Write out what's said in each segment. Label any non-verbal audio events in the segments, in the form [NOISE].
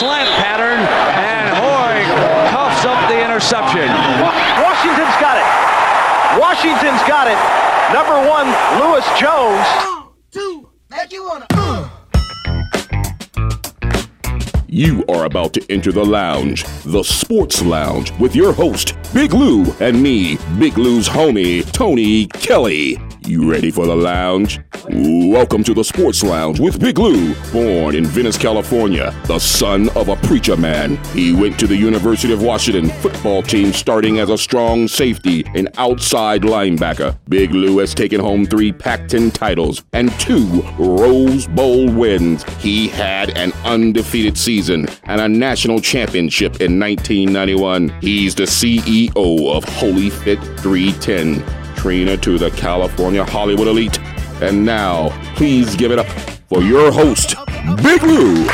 slant pattern, and Hoy cuffs up the interception. Washington's got it. Washington's got it. Number one, Lewis Jones. two, make you wanna. Uh. You are about to enter the lounge, the sports lounge, with your host, Big Lou, and me, Big Lou's homie, Tony Kelly. You ready for the lounge? Welcome to the Sports Lounge with Big Lou. Born in Venice, California, the son of a preacher man, he went to the University of Washington football team starting as a strong safety and outside linebacker. Big Lou has taken home three Pac-10 titles and two Rose Bowl wins. He had an undefeated season and a national championship in 1991. He's the CEO of Holy Fit 310 Trina to the California Hollywood elite. And now, please give it up for your host, Big Lou.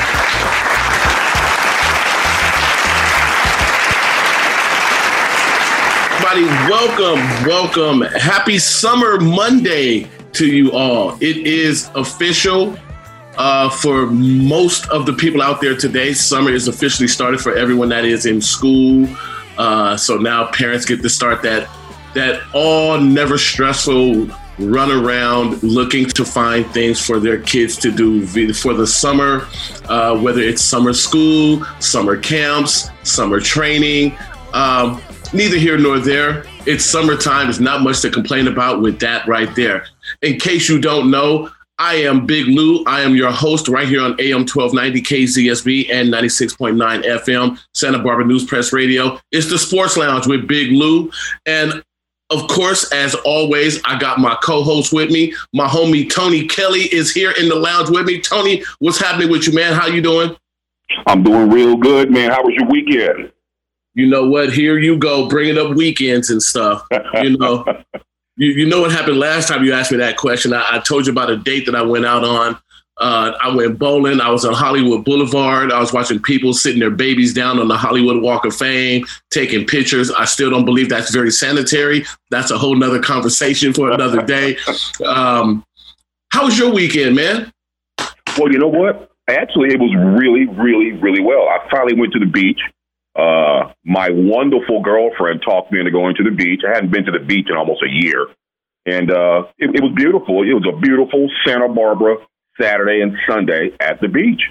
Everybody, welcome, welcome. Happy Summer Monday to you all. It is official uh, for most of the people out there today. Summer is officially started for everyone that is in school. Uh, so now parents get to start that that all never stressful run around looking to find things for their kids to do for the summer, uh, whether it's summer school, summer camps, summer training. Um, neither here nor there. It's summertime. There's not much to complain about with that right there. In case you don't know, I am Big Lou. I am your host right here on AM 1290 KZSB and 96.9 FM, Santa Barbara News Press Radio. It's the Sports Lounge with Big Lou. And of course, as always, I got my co-host with me. My homie Tony Kelly is here in the lounge with me. Tony, what's happening with you, man? How you doing? I'm doing real good, man. How was your weekend? You know what? Here you go, bringing up weekends and stuff. You know, [LAUGHS] you, you know what happened last time you asked me that question. I, I told you about a date that I went out on uh, I went bowling. I was on Hollywood Boulevard. I was watching people sitting their babies down on the Hollywood Walk of Fame, taking pictures. I still don't believe that's very sanitary. That's a whole nother conversation for another day. Um, how was your weekend, man? Well, you know what? Actually, it was really, really, really well. I finally went to the beach. Uh, my wonderful girlfriend talked me into going to the beach. I hadn't been to the beach in almost a year. And uh, it, it was beautiful. It was a beautiful Santa Barbara Saturday and Sunday at the beach.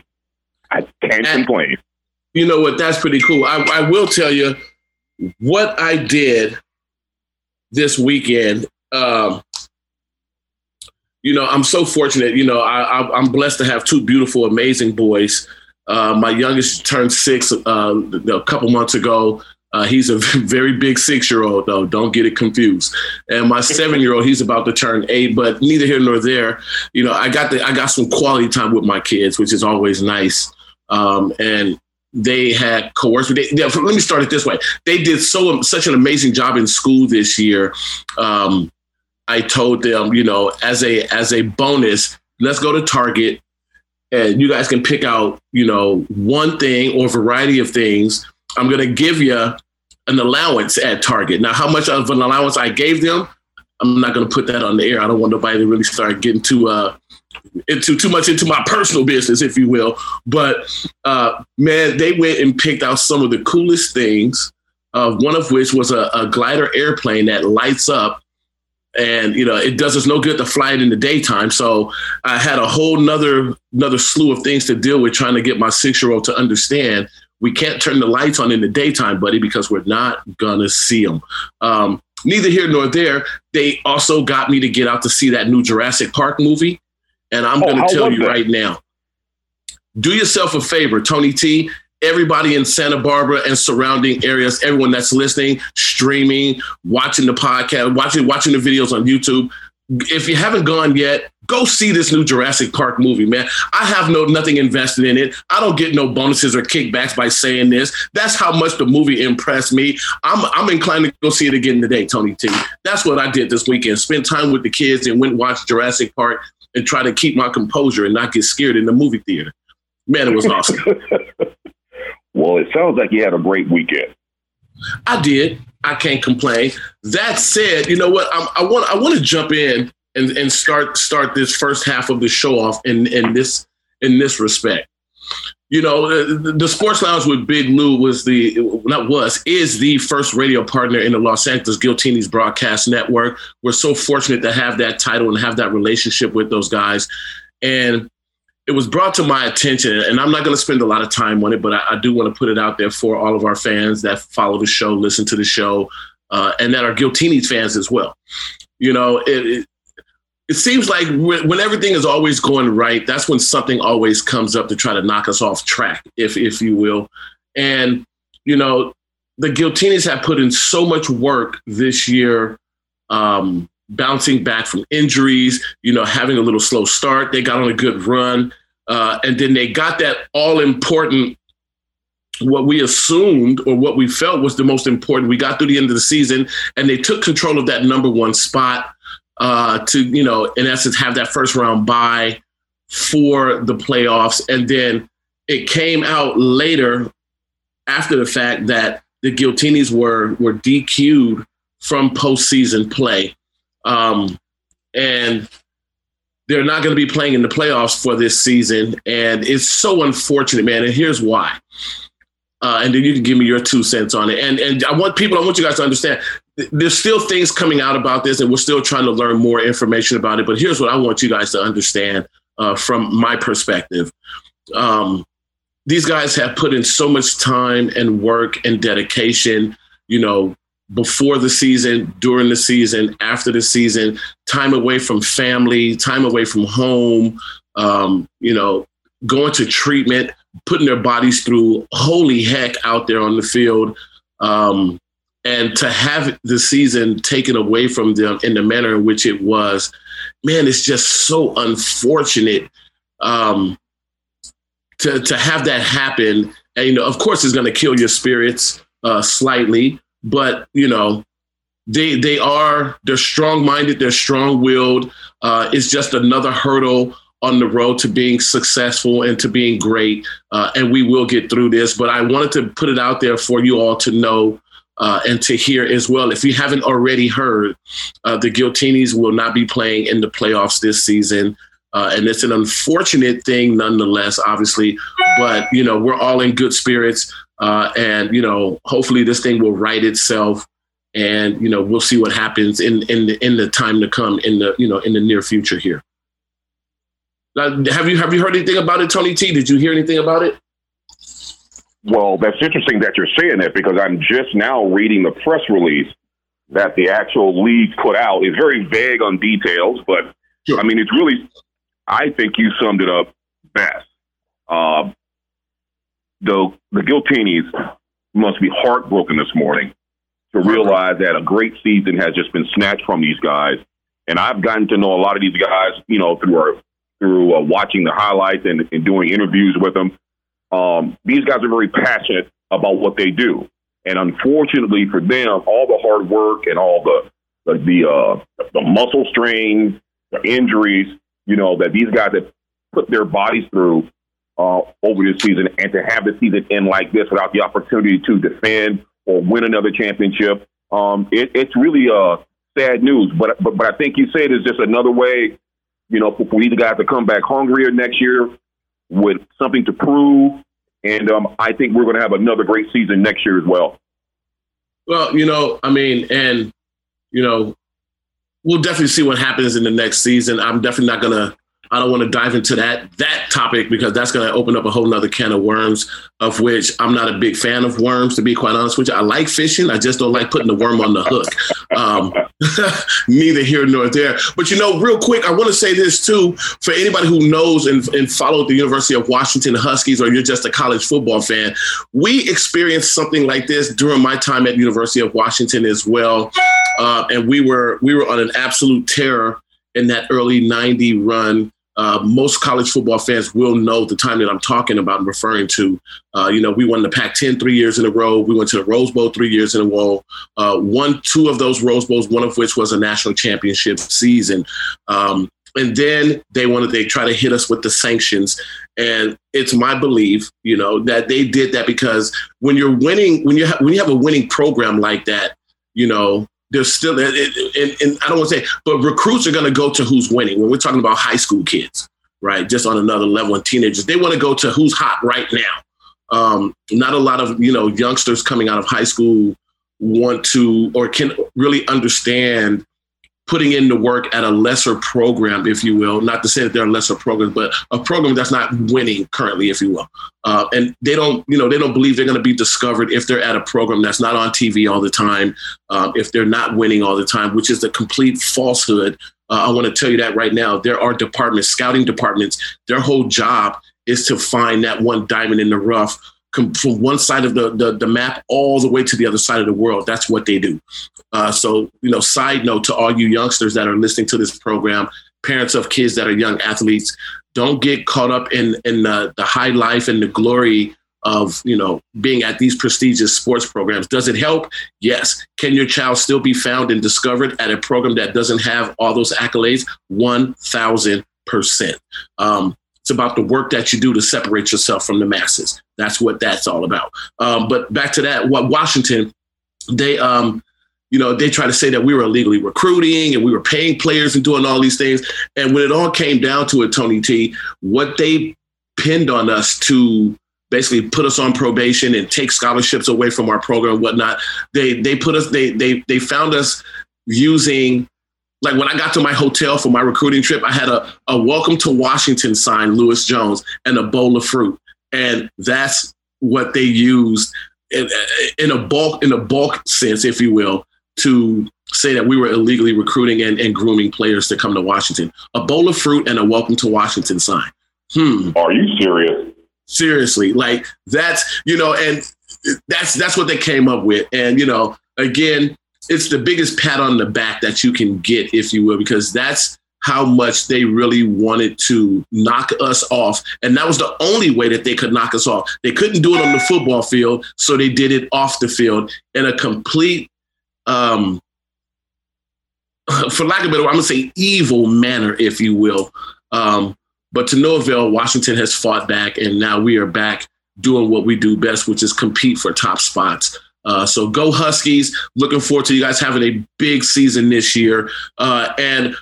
I can't and, complain. You know what? That's pretty cool. I, I will tell you what I did this weekend. Um, you know, I'm so fortunate. You know, I, am blessed to have two beautiful, amazing boys. Uh, my youngest turned six uh, a couple months ago. Uh, he's a [LAUGHS] very big six year old, though. Don't get it confused. And my [LAUGHS] seven year old, he's about to turn eight, but neither here nor there. You know, I got the I got some quality time with my kids, which is always nice. Um, and they had coerced. They, they, let me start it this way. They did so such an amazing job in school this year. Um, I told them, you know, as a as a bonus, let's go to Target, and you guys can pick out, you know, one thing or variety of things. I'm going to give you an allowance at Target. Now, how much of an allowance I gave them, I'm not going to put that on the air. I don't want nobody to really start getting too uh, into too much into my personal business, if you will. But uh, man, they went and picked out some of the coolest things. Uh, one of which was a, a glider airplane that lights up and you know it does us no good to fly it in the daytime so i had a whole nother another slew of things to deal with trying to get my six year old to understand we can't turn the lights on in the daytime, buddy, because we're not gonna see them. Um, neither here nor there. They also got me to get out to see that new Jurassic Park movie, and I'm oh, gonna tell you that? right now. Do yourself a favor, Tony T. Everybody in Santa Barbara and surrounding areas, everyone that's listening, streaming, watching the podcast, watching watching the videos on YouTube if you haven't gone yet, go see this new Jurassic Park movie, man. I have no nothing invested in it. I don't get no bonuses or kickbacks by saying this. That's how much the movie impressed me. I'm I'm inclined to go see it again today, Tony T. That's what I did this weekend. Spent time with the kids and went and watched Jurassic Park and try to keep my composure and not get scared in the movie theater. Man, it was awesome. [LAUGHS] well, it sounds like you had a great weekend. I did. I can't complain. That said, you know what? I'm, i want I want to jump in and, and start start this first half of the show off in in this in this respect. you know, the, the, Sports Lounge with Big Lou was the not was is the first radio partner in the Los Angeles Giltinis Broadcast Network. We're so fortunate to have that title and have that relationship with those guys, and it was brought to my attention, and I'm not going to spend a lot of time on it, but I, I, do want to put it out there for all of our fans that follow the show, listen to the show, uh, and that are Giltinis fans as well. You know, it, it, it seems like when everything is always going right, that's when something always comes up to try to knock us off track, if if you will. And you know, the Giltinis have put in so much work this year. Um, bouncing back from injuries, you know, having a little slow start. They got on a good run. Uh, and then they got that all important, what we assumed or what we felt was the most important. We got through the end of the season and they took control of that number one spot uh, to, you know, in essence, have that first round bye for the playoffs. And then it came out later after the fact that the Giltinis were were DQ'd from postseason play. Um, and they're not going to be playing in the playoffs for this season. And it's so unfortunate, man. And here's why. Uh, and then you can give me your two cents on it. And and I want people, I want you guys to understand there's still things coming out about this, and we're still trying to learn more information about it. But here's what I want you guys to understand uh, from my perspective. Um, these guys have put in so much time and work and dedication, you know, before the season, during the season, after the season, time away from family, time away from home, um, you know, going to treatment, putting their bodies through holy heck out there on the field. Um, and to have the season taken away from them in the manner in which it was, man, it's just so unfortunate um, to, to have that happen. And, you know, of course, it's going to kill your spirits uh, slightly but you know, they they are they're strong minded, they're strong willed. Uh, it's just another hurdle on the road to being successful and to being great. Uh, and we will get through this. But I wanted to put it out there for you all to know uh, and to hear as well. If you haven't already heard, uh, the Giltinis will not be playing in the playoffs this season. Uh, and it's an unfortunate thing nonetheless, obviously. But, you know, we're all in good spirits. Uh, and you know, hopefully this thing will right itself, and you know, we'll see what happens in in the, in the time to come in the you know in the near future here. Now, have you have you heard anything about it, Tony T? Did you hear anything about it? Well, that's interesting that you're saying that because I'm just now reading the press release that the actual league put out. It's very vague on details, but sure. I mean, it's really. I think you summed it up best. Uh, the the Giltinis must be heartbroken this morning to realize that a great season has just been snatched from these guys. And I've gotten to know a lot of these guys, you know, through our, through uh, watching the highlights and, and, doing interviews with them. Um, these guys are very passionate about what they do, and unfortunately for them, all the hard work and all the the the, uh, the muscle strains, the injuries, you know, that these guys have put their bodies through uh, over this season, and to have the season end like this without the opportunity to defend or win another championship, um, it, it's really uh, sad news. But, but but I think you said it's just another way, you know, for, for these guys to come back hungrier next year with something to prove. And um, I think we're going to have another great season next year as well. Well, you know, I mean, and you know, we'll definitely see what happens in the next season. I'm definitely not going to I don't want to dive into that that topic because that's going to open up a whole nother can of worms. Of which I'm not a big fan of worms, to be quite honest with you. I like fishing, I just don't like putting the worm on the hook. Um, [LAUGHS] neither here nor there. But you know, real quick, I want to say this too for anybody who knows and, and followed the University of Washington Huskies, or you're just a college football fan. We experienced something like this during my time at University of Washington as well, uh, and we were we were on an absolute terror in that early 90 run uh, most college football fans will know the time that I'm talking about and referring to. Uh, you know, we won the Pac-10 three years in a row. We went to the Rose Bowl three years in a row. Uh, one, two of those Rose Bowls, one of which was a national championship season. Um, and then they wanted they try to hit us with the sanctions. And it's my belief, you know, that they did that because when you're winning, when you ha- when you have a winning program like that, you know, there's still, and, and, and I don't want to say, but recruits are going to go to who's winning when we're talking about high school kids. right? Just on another level. And teenagers, they want to go to who's hot right now. Um, not a lot of you know youngsters coming out of high school want to or can really understand putting in the work at a lesser program, if you will. Not to say that there are lesser programs, but a program that's not winning currently, if you will. Uh, and they don't, you know, they don't believe they're going to be discovered if they're at a program that's not on TV all the time, um, if they're not winning all the time, which is a complete falsehood. Uh, I want to tell you that right now. There are departments, scouting departments. Their whole job is to find that one diamond in the rough from one side of the, the, the, map all the way to the other side of the world. That's what they do. Uh, so, you know, side note to all you youngsters that are listening to this program, parents of kids that are young athletes, don't get caught up in in the, the high life and the glory of you know being at these prestigious sports programs. Does it help? Yes. Can your child still be found and discovered at a program that doesn't have all those accolades? One thousand percent. Um, it's about the work that you do to separate yourself from the masses. That's what that's all about. Um, but back to that, what Washington, they um, you know, they try to say that we were illegally recruiting and we were paying players and doing all these things. And when it all came down to it, Tony T, what they pinned on us to basically put us on probation and take scholarships away from our program and whatnot, they they put us they they they found us using like when I got to my hotel for my recruiting trip, I had a, a welcome to Washington sign, Lewis Jones, and a bowl of fruit. And that's what they used in, in a bulk in a bulk sense, if you will, to say that we were illegally recruiting and, and grooming players to come to Washington. A bowl of fruit and a welcome to Washington sign. Hmm. Are you serious? Seriously. Like that's, you know, and that's that's what they came up with. And, you know, again, it's the biggest pat on the back that you can get, if you will, because that's how much they really wanted to knock us off. And that was the only way that they could knock us off. They couldn't do it on the football field, so they did it off the field in a complete um, [LAUGHS] for lack of a better word, I'm gonna say evil manner, if you will. Um, but to no avail, Washington has fought back, and now we are back doing what we do best, which is compete for top spots. Uh, so go Huskies! Looking forward to you guys having a big season this year. Uh, and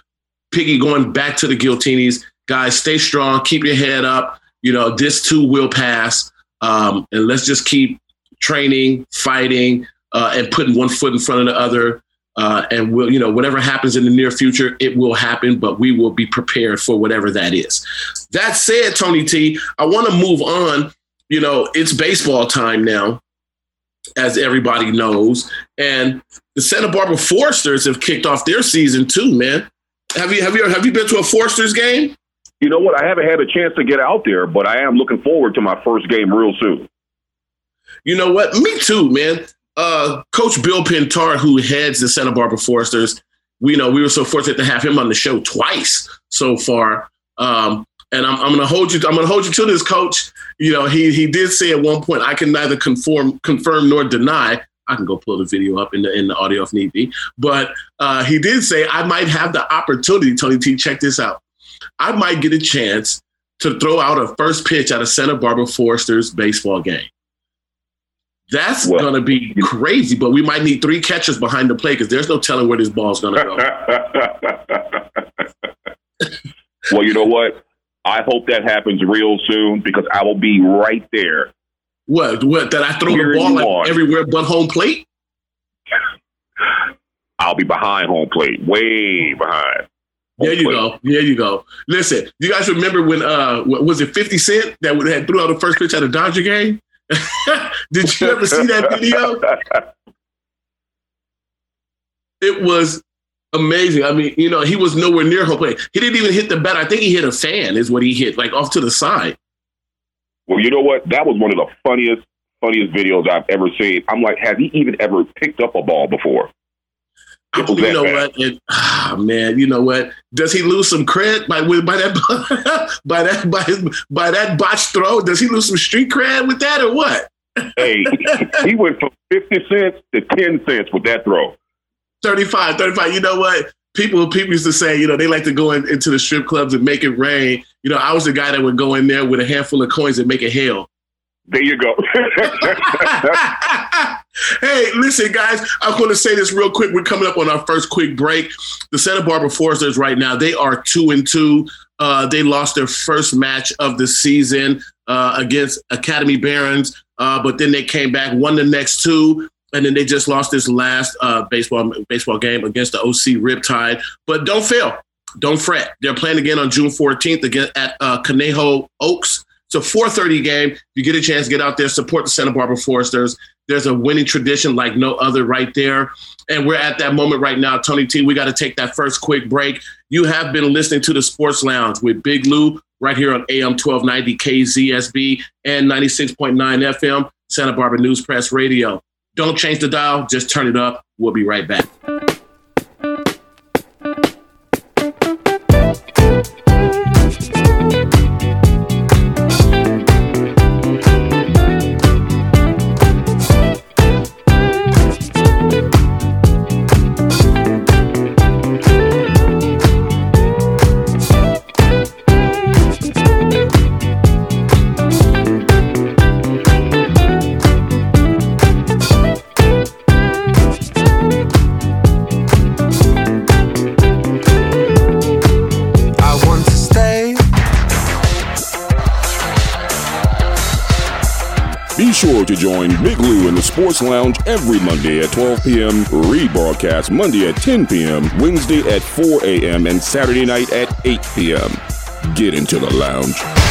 Piggy, going back to the Giltinis, guys, stay strong, keep your head up. You know this too will pass, um, and let's just keep training, fighting, uh, and putting one foot in front of the other. Uh, and we'll, you know, whatever happens in the near future, it will happen, but we will be prepared for whatever that is. That said, Tony T, I want to move on. You know, it's baseball time now, as everybody knows, and the Santa Barbara Foresters have kicked off their season too. Man, have you have you have you been to a Foresters game? You know what? I haven't had a chance to get out there, but I am looking forward to my first game real soon. You know what? Me too, man uh, Coach Bill Pintard, who heads the Santa Barbara Foresters, we know we were so fortunate to have him on the show twice so far. Um, and I'm, I'm going to hold you. I'm going to hold you to this, Coach. You know, he he did say at one point, I can neither conform, confirm nor deny. I can go pull the video up in the in the audio if need be. But uh, he did say I might have the opportunity. Tony T, check this out. I might get a chance to throw out a first pitch at a Santa Barbara Foresters baseball game. That's well, going to be crazy, but we might need three catchers behind the plate because there's no telling where this ball's going to go. [LAUGHS] well, you know what? I hope that happens real soon because I will be right there. What? What? That I throw the ball like everywhere but home plate? [LAUGHS] I'll be behind home plate, way behind. There you plate. go. There you go. Listen, do you guys remember when uh was it 50 Cent that had threw out the first pitch at a Dodger game? [LAUGHS] Did you ever see that video? It was amazing. I mean, you know, he was nowhere near home plate. He didn't even hit the bat. I think he hit a fan, is what he hit, like off to the side. Well, you know what? That was one of the funniest, funniest videos I've ever seen. I'm like, has he even ever picked up a ball before? You know bad. what? It, ah, man, you know what? Does he lose some cred by [LAUGHS] by that by that by his, by that botched throw? Does he lose some street cred with that or what? hey, he [LAUGHS] went from 50 cents to 10 cents with that throw. 35, 35. You know what? People people used to say, you know, they like to go in, into the strip clubs and make it rain. You know, I was the guy that would go in there with a handful of coins and make it hail. There you go. [LAUGHS] hey, listen, guys, I'm going to say this real quick. We're coming up on our first quick break. The Santa Barbara Foresters right now, they are two and two. Uh, they lost their first match of the season uh, against Academy Barons, uh, but then they came back, won the next two, and then they just lost this last uh, baseball baseball game against the OC Riptide. But don't fail, don't fret. They're playing again on June 14th again at uh, Conejo Oaks. It's a 4:30 game. If you get a chance, to get out there, support the Santa Barbara Foresters. There's a winning tradition like no other right there. And we're at that moment right now, Tony T. We got to take that first quick break. You have been listening to the Sports Lounge with Big Lou right here on AM 1290 KZSB and 96.9 FM, Santa Barbara News Press Radio. Don't change the dial, just turn it up. We'll be right back. Sports Lounge every Monday at 12 p.m., rebroadcast Monday at 10 p.m., Wednesday at 4 a.m., and Saturday night at 8 p.m. Get into the lounge.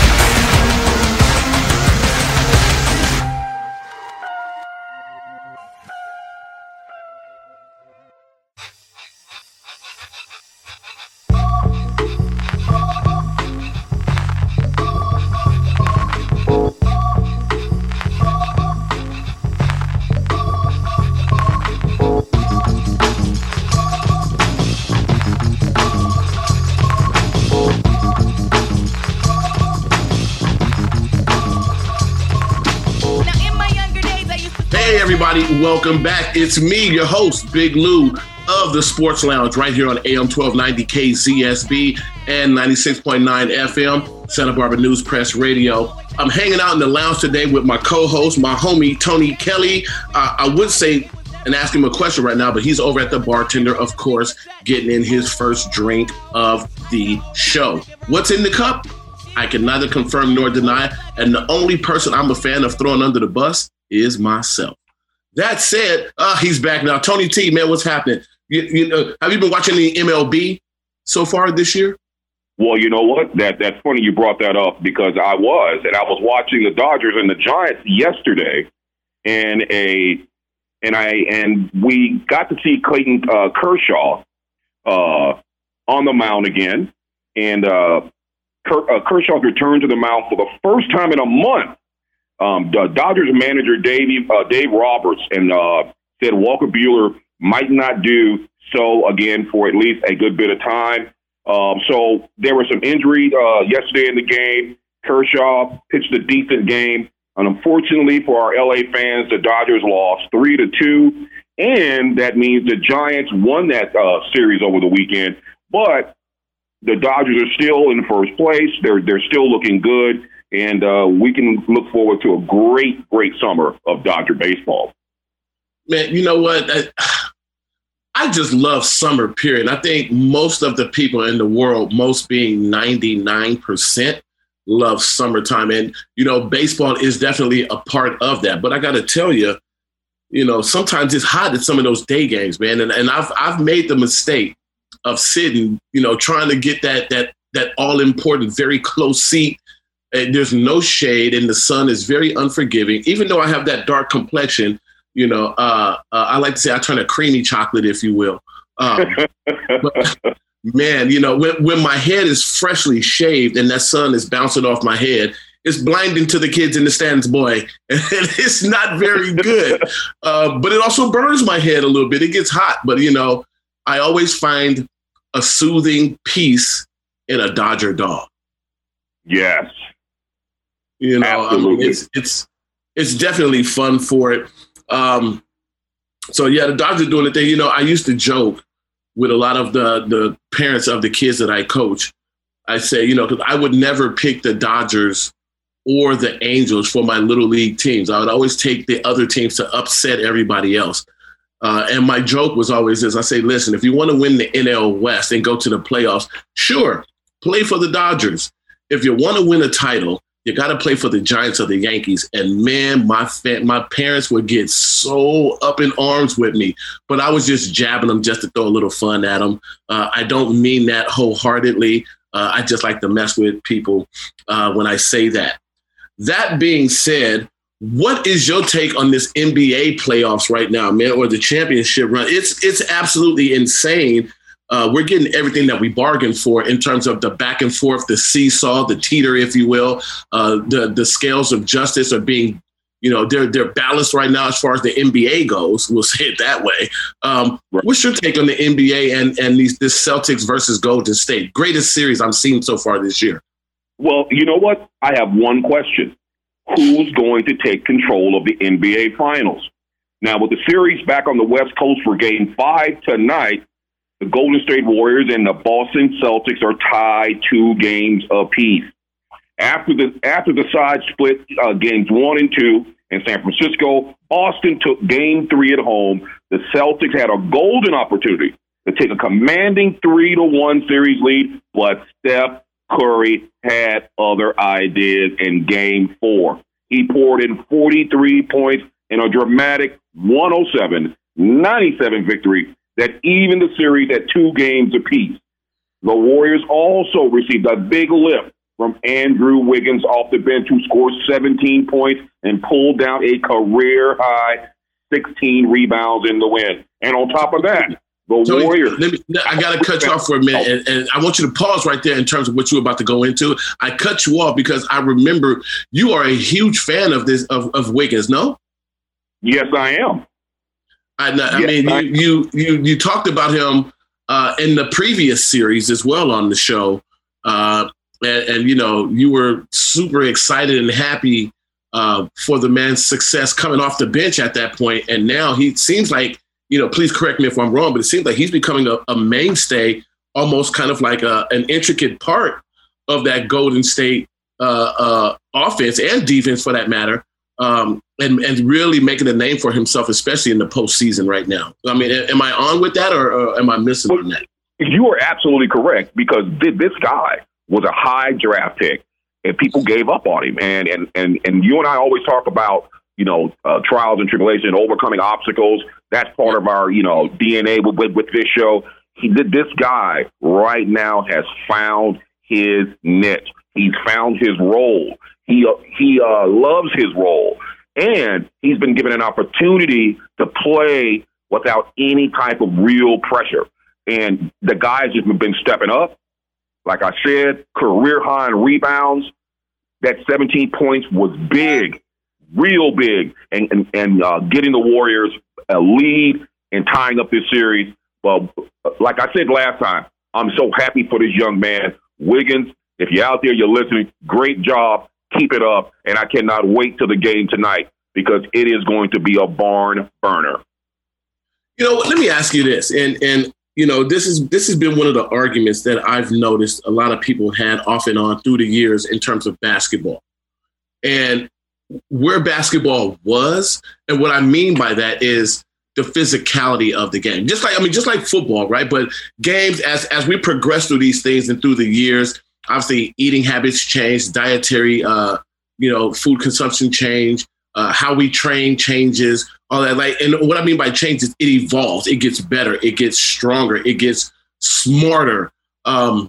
Welcome back. It's me, your host, Big Lou of the Sports Lounge, right here on AM 1290 KZSB and 96.9 FM, Santa Barbara News Press Radio. I'm hanging out in the lounge today with my co host, my homie, Tony Kelly. Uh, I would say and ask him a question right now, but he's over at the bartender, of course, getting in his first drink of the show. What's in the cup? I can neither confirm nor deny. And the only person I'm a fan of throwing under the bus is myself. That said, uh, he's back now. Tony T, man, what's happening? You, you know, have you been watching the MLB so far this year? Well, you know what? That that's funny you brought that up because I was, and I was watching the Dodgers and the Giants yesterday, and a and I and we got to see Clayton uh, Kershaw uh, on the mound again, and uh, uh, returned to the mound for the first time in a month um, the Dodgers manager Dave uh, Dave Roberts and uh, said Walker Buehler might not do so again for at least a good bit of time. Um, so there were some injuries uh, yesterday in the game. Kershaw pitched a decent game, and unfortunately for our LA fans, the Dodgers lost three to two, and that means the Giants won that uh, series over the weekend. But the Dodgers are still in first place. They're they're still looking good and uh, we can look forward to a great, great summer of Dodger baseball. Man, you know what? I, I just love summer, period. I think most of the people in the world, most being 99%, love summertime. And, you know, baseball is definitely a part of that. But I got to tell you, you know, sometimes it's hot at some of those day games, man. And, and I've, I've made the mistake of sitting, you know, trying to get that, that, that all important, very close seat there's no shade, and the sun is very unforgiving. Even though I have that dark complexion, you know, uh, uh, I like to say I turn a creamy chocolate, if you will. Um, but, [LAUGHS] man, you know, when, when my head is freshly shaved and that sun is bouncing off my head, it's blinding to the kids in the stands, boy. [LAUGHS] And it's not very good. [LAUGHS] Uh, but it also burns my head a little bit. It gets hot, but you know, I always find a soothing peace in a Dodger dog. Yes. You know, I mean, it's it's it's definitely fun for it. Um, so yeah, the Dodgers doing the thing. You know, I used to joke with a lot of the the parents of the kids that I coach. I say, you know, because I would never pick the Dodgers or the Angels for my little league teams. I would always take the other teams to upset everybody else. Uh, and my joke was always this: I say, listen, if you want to win the NL West and go to the playoffs, sure, play for the Dodgers. If you want to win a title, you got to play for the Giants or the Yankees. And man, my fa- my parents would get so up in arms with me, but I was just jabbing them just to throw a little fun at them. Uh, I don't mean that wholeheartedly. Uh, I just like to mess with people uh, when I say that. That being said, what is your take on this NBA playoffs right now, man, or the championship run? It's it's absolutely insane. Uh, we're getting everything that we bargained for in terms of the back and forth, the seesaw, the teeter, if you will. Uh, the the scales of justice are being, you know, they're they're balanced right now as far as the NBA goes. We'll [LAUGHS] say it that way. Um, right. What's your take on the NBA and and these this Celtics versus Golden State? Greatest series I'm seeing so far this year. Well, you know what? I have one question who's going to take control of the NBA Finals. Now, with the series back on the West Coast for game five tonight, the Golden State Warriors and the Boston Celtics are tied two games apiece. After the after the side split uh, games one and two in San Francisco, Boston took game three at home. The Celtics had a golden opportunity to take a commanding three to one series lead, but Steph Curry had other ideas in game four. He poured in 43 points in a dramatic 107 97 victory that even the series at two games apiece. The Warriors also received a big lift from Andrew Wiggins off the bench, who scored 17 points and pulled down a career high 16 rebounds in the win. And on top of that, the Tony, Warriors. Me, I got to cut you off for a minute, and, and, I want you to pause right there in terms of what you're about to go into. I cut you off because I remember you are a huge fan of this of, of Wiggins. No. Yes, I am. I, I yes, mean, you, you you you talked about him uh, in the previous series as well on the show, uh, and, and, you know you were super excited and happy uh, for the man's success coming off the bench at that point, and now he seems like you know, please correct me if I'm wrong, but it seems like he's becoming a, a mainstay, almost kind of like a, an intricate part of that Golden State uh, uh, offense and defense, for that matter, um, and and really making a name for himself, especially in the postseason right now. I mean, am I on with that, or, am I missing on that? You are absolutely correct because this guy was a high draft pick, and people gave up on him. And and and and you and I always talk about you know uh, trials and tribulation, overcoming obstacles. That's part of our, you know, DNA with, with, with this show. He this guy right now has found his niche. He's found his role. He uh, he uh, loves his role, and he's been given an opportunity to play without any type of real pressure. And the guys have been stepping up. Like I said, career high in rebounds. That 17 points was big, real big, and and, and uh, getting the Warriors a lead and tying up this series. But like I said last time, I'm so happy for this young man, Wiggins. If you're out there, you're listening. Great job. Keep it up. And I cannot wait till the game tonight because it is going to be a barn burner. You know, let me ask you this, and and you know, this is this has been one of the arguments that I've noticed a lot of people had off and on through the years in terms of basketball. And where basketball was. And what I mean by that is the physicality of the game. Just like I mean, just like football, right? But games as as we progress through these things and through the years, obviously eating habits change, dietary uh, you know, food consumption change, uh, how we train changes, all that. Like, and what I mean by change is it evolves, it gets better, it gets stronger, it gets smarter. Um,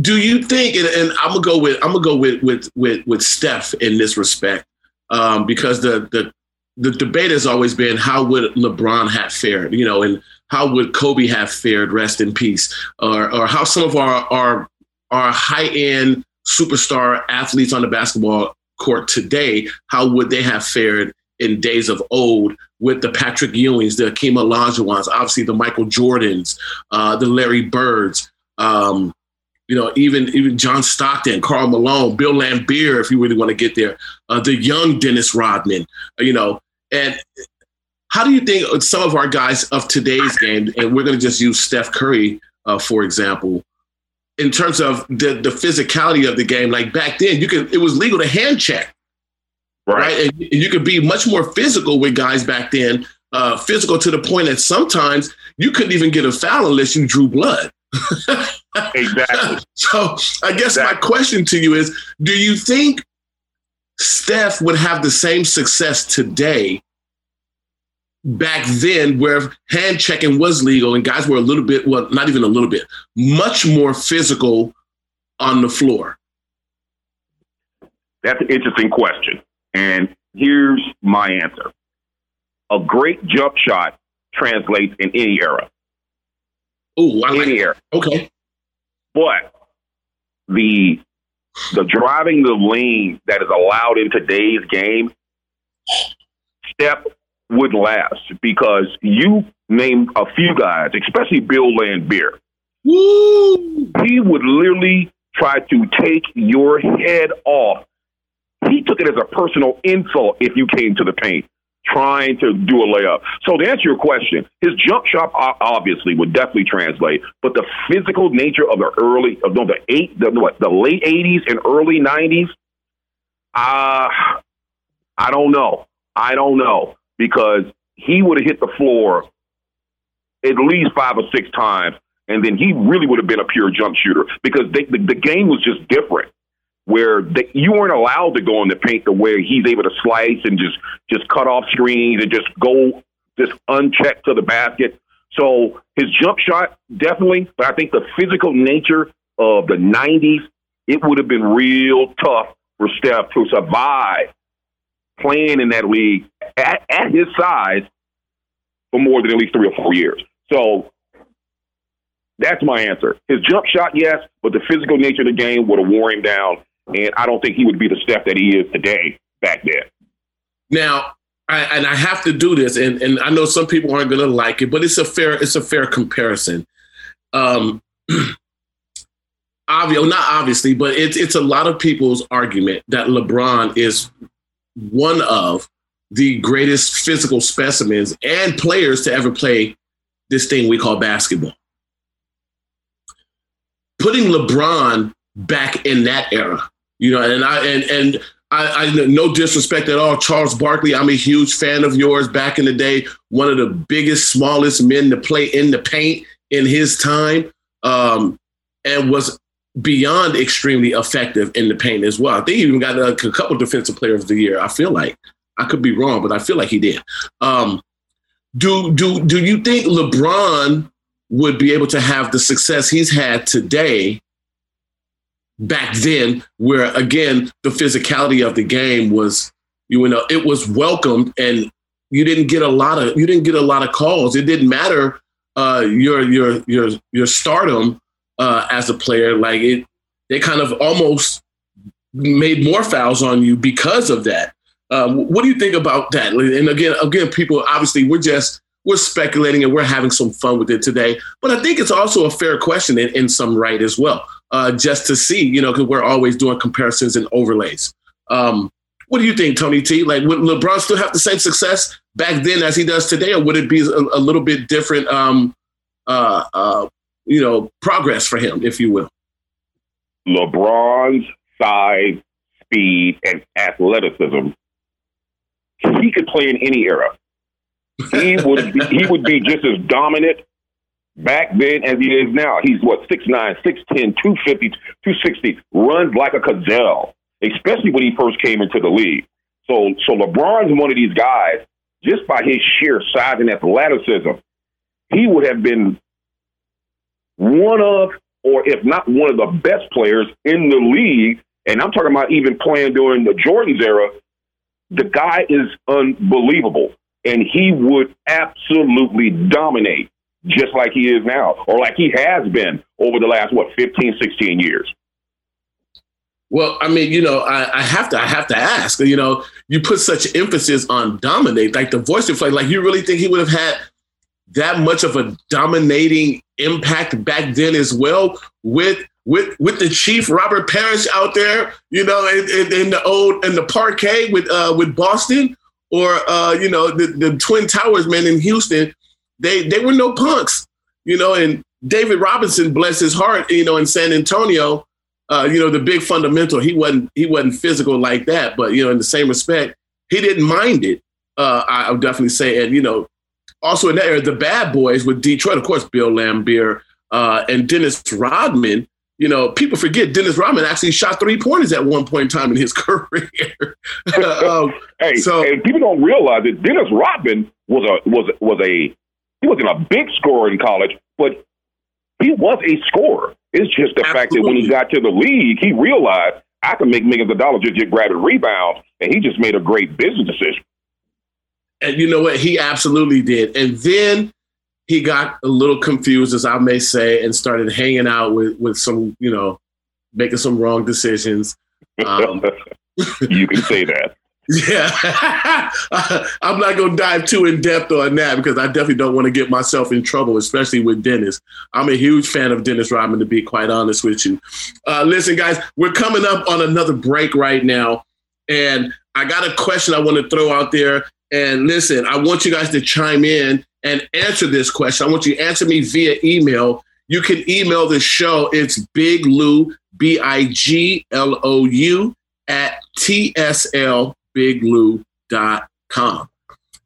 do you think and, and, i'm gonna go with i'm gonna go with with with, with steph in this respect um, because the the the debate has always been how would lebron have fared you know and how would kobe have fared rest in peace or or how some of our our our high end superstar athletes on the basketball court today how would they have fared in days of old with the Patrick Ewings, the Akeem Olajuwons, obviously the Michael Jordans, uh, the Larry Birds, um, you know, even even John Stockton, Karl Malone, Bill Laimbeer, if you really want to get there, uh, the young Dennis Rodman, you know, and how do you think some of our guys of today's game, and we're going to just use Steph Curry uh, for example, in terms of the the physicality of the game, like back then, you could it was legal to hand check, right? right? And you could be much more physical with guys back then, uh, physical to the point that sometimes you couldn't even get a foul unless you drew blood. [LAUGHS] exactly. So I guess my question to you is: Do you think Steph would have the same success today? Back then, where hand checking was legal and guys were a little bit, well, not even a little bit, much more physical on the floor. That's an interesting question. And here's my answer. A great jump shot translates in any era. Ooh, I like Any era. Okay. But the the driving the lane that is allowed in today's game, Steph would last because you name a few guys, especially Bill. Woo! He would literally try to take your head off. He took it as a personal insult if you came to the paint trying to do a layup. So to answer your question, his jump shot obviously would definitely translate, but the physical nature of the early, of no, the eight, the what, the late '80s and early '90s, uh, I don't know. I don't know because he would have hit the floor at least five or six times, and then he really would have been a pure jump shooter because they, the, the game was just different. Where they, you weren't allowed to go in the paint the way he's able to slice and just just cut off screens and just go just unchecked to the basket. So his jump shot definitely, but I think the physical nature of the '90s, it would have been real tough for Steph to survive playing in that league at, at his size for more than at least three or four years. So that's my answer. His jump shot, yes, but the physical nature of the game would have wore him down, and I don't think he would be the Steph that he is today back then. Now, I, and I have to do this, and, and I know some people aren't going to like it, but it's a fair it's a fair comparison. Um, [CLEARS THROAT] obviously, not obviously, but it's it's a lot of people's argument that LeBron is one of the greatest physical specimens and players to ever play this thing we call basketball. Putting LeBron back in that era, you know, and I and and I, I no disrespect at all, Charles Barkley. I'm a huge fan of yours. Back in the day, one of the biggest, smallest men to play in the paint in his time, um, and was beyond extremely effective in the paint as well. I think he even got a, couple defensive players of the year. I feel like I could be wrong, but I feel like he did. Um, do do do you think LeBron would be able to have the success he's had today back then, where again the physicality of the game was, you know, it was welcomed, and you didn't get a lot of you didn't get a lot of calls. It didn't matter uh, your your your your stardom uh, as a player. Like it, they kind of almost made more fouls on you because of that. Um, what do you think about that? And again, again, people obviously we're just we're speculating and we're having some fun with it today. But I think it's also a fair question in, in some right as well, uh, just to see, you know, because we're always doing comparisons and overlays. Um, what do you think, Tony T? Like, would LeBron still have the same success back then as he does today, or would it be a, a little bit different? Um, uh, uh, you know, progress for him, if you will. LeBron's size, speed, and athleticism, he could play in any era. He [LAUGHS] would be, he would be just as dominant back then as he is now. He's what 6'9", 6'10", 250, 260, runs like a gazelle, especially when he first came into the league. So so LeBron's one of these guys, just by his sheer size and athleticism, he would have been one of, or if not one of the best players in the league. And I'm talking about even playing during the Jordan's era. The guy is unbelievable, and he would absolutely dominate just like he is now, or like he has been over the last, what, 15, 16 years. Well, I mean, you know, I, I have to, I have to ask. You know, you put such emphasis on dominate, like the voice play. Like, you really think he would have had that much of a dominating impact back then as well, with with with the chief Robert Parrish out there, you know, in, in, in the old in the parquet with uh, with Boston, or uh, you know, the, the Twin Towers men in Houston. They they were no punks, you know, and David Robinson, bless his heart, you know, in San Antonio uh, you know, the big fundamental. He wasn't he wasn't physical like that, but you know, in the same respect, he didn't mind it. Uh, I, would definitely say, and you know, also in that era, the bad boys with Detroit, of course, Bill Laimbeer, Uh, and Dennis Rodman, you know, people forget Dennis Rodman actually shot three pointers at one point in time in his [LAUGHS] career. [LAUGHS] um, hey, so- and people don't realize that Dennis Rodman was a was was a he wasn't a big scorer in college, but he was a scorer. It's just the fact that when he got to the league, he realized I can make millions of dollars just just grabbing rebounds, and he just made a great business decision. And you know what? He absolutely did. And then he got a little confused, as I may say, and started hanging out with with some, you know, making some wrong decisions. Um, [LAUGHS] you can say that. Yeah, [LAUGHS] I'm not going to dive too in depth on that because I definitely don't want to get myself in trouble, especially with Dennis. I'm a huge fan of Dennis Rodman, to be quite honest with you. Uh, listen, guys, we're coming up on another break right now, and I got a question I want to throw out there. And listen, I want you guys to chime in and answer this question. I want you to answer me via email. You can email the show. It's Big Lou, B I G L O U, at tslbiglou.com.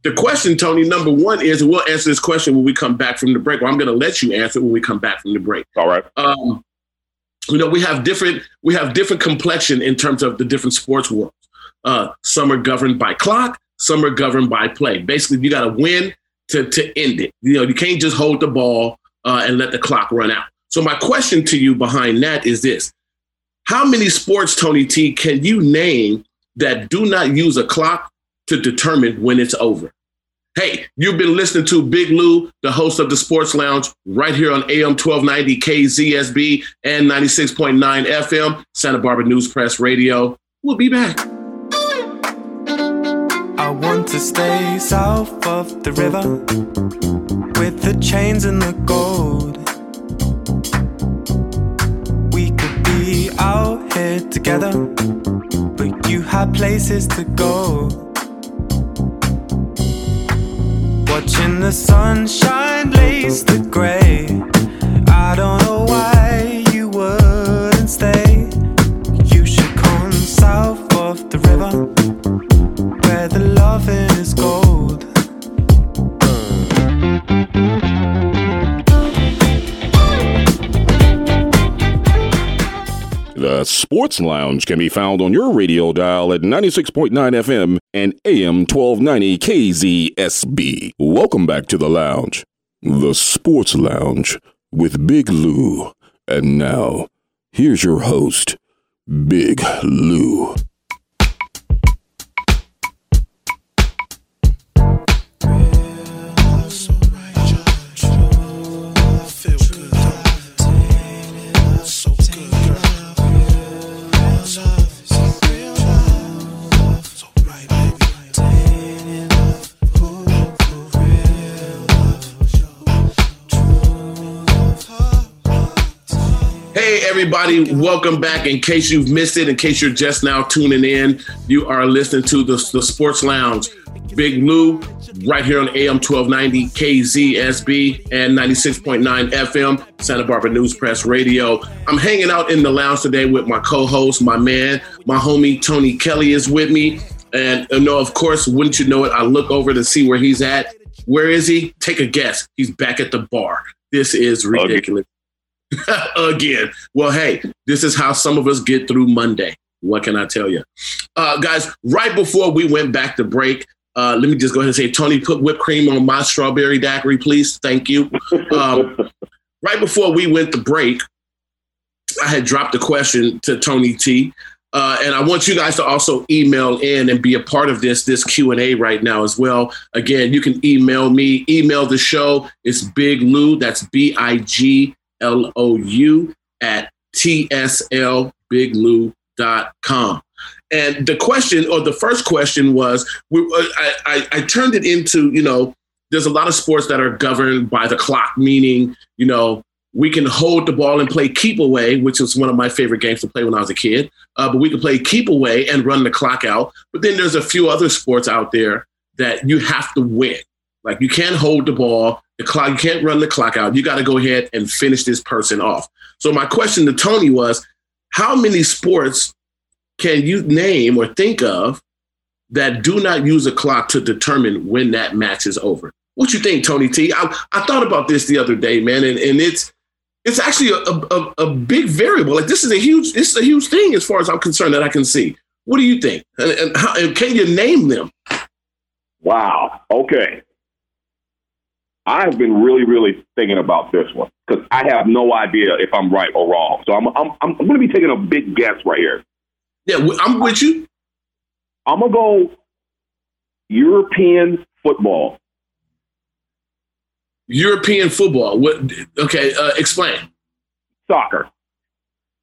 The question, Tony, number one is, we'll answer this question when we come back from the break, or I'm going to let you answer when we come back from the break. All right. Um, you know, we have different we have different complexion in terms of the different sports worlds. Uh, some are governed by clock, some are governed by play. Basically, you got to win to to end it. You know, you can't just hold the ball uh, and let the clock run out. So my question to you behind that is this: How many sports, Tony T, can you name that do not use a clock to determine when it's over? Hey, you've been listening to Big Lou, the host of the Sports Lounge, right here on AM 1290 KZSB and 96.9 FM, Santa Barbara News Press Radio. We'll be back. To stay south of the river with the chains and the gold. We could be out here together, but you had places to go. Watching the sunshine lace the gray. I don't know why you wouldn't stay. You should come south of the river the is gold. The Sports Lounge can be found on your radio dial at 96.9 FM and AM 1290 KZSB. Welcome back to the lounge, the Sports Lounge with Big Lou. And now, here's your host, Big Lou. Everybody, welcome back. In case you've missed it, in case you're just now tuning in, you are listening to the, the Sports Lounge. Big Lou, right here on AM 1290 KZSB and 96.9 FM, Santa Barbara News Press Radio. I'm hanging out in the lounge today with my co host, my man, my homie Tony Kelly is with me. And you know, of course, wouldn't you know it, I look over to see where he's at. Where is he? Take a guess. He's back at the bar. This is ridiculous. [LAUGHS] again. Well, hey, this is how some of us get through Monday. What can I tell you? Uh, guys, right before we went back to break, uh, let me just go ahead and say, Tony, put whipped cream on my strawberry daiquiri, please. Thank you. Um, [LAUGHS] right before we went to break, I had dropped a question to Tony T. Uh, and I want you guys to also email in and be a part of this this Q and A right now as well. Again, you can email me, email the show. It's Big Lou. That's B I G L O U at tslbiglou.com. And the question, or the first question was, uh, I, I, I turned it into, you know, there's a lot of sports that are governed by the clock, meaning, you know, we can hold the ball and play keep away, which was one of my favorite games to play when I was a kid. Uh, but we can play keep away and run the clock out. But then there's a few other sports out there that you have to win. Like you can't hold the ball, the clock, you can't run the clock out. You got to go ahead and finish this person off. So my question to Tony was, how many sports can you name or think of that do not use a clock to determine when that match is over? What you think, Tony T? I, I thought about this the other day, man, and, and it's it's actually a, a, a big variable. Like this is a huge, this is a huge thing as far as I'm concerned that I can see. What do you think? And, and, how, and can you name them? Wow. Okay. I've been really, really thinking about this one because I have no idea if I'm right or wrong. So I'm, I'm, I'm going to be taking a big guess right here. Yeah, I'm with you. I'm going to go European football. European football. What? Okay, uh, explain. Soccer.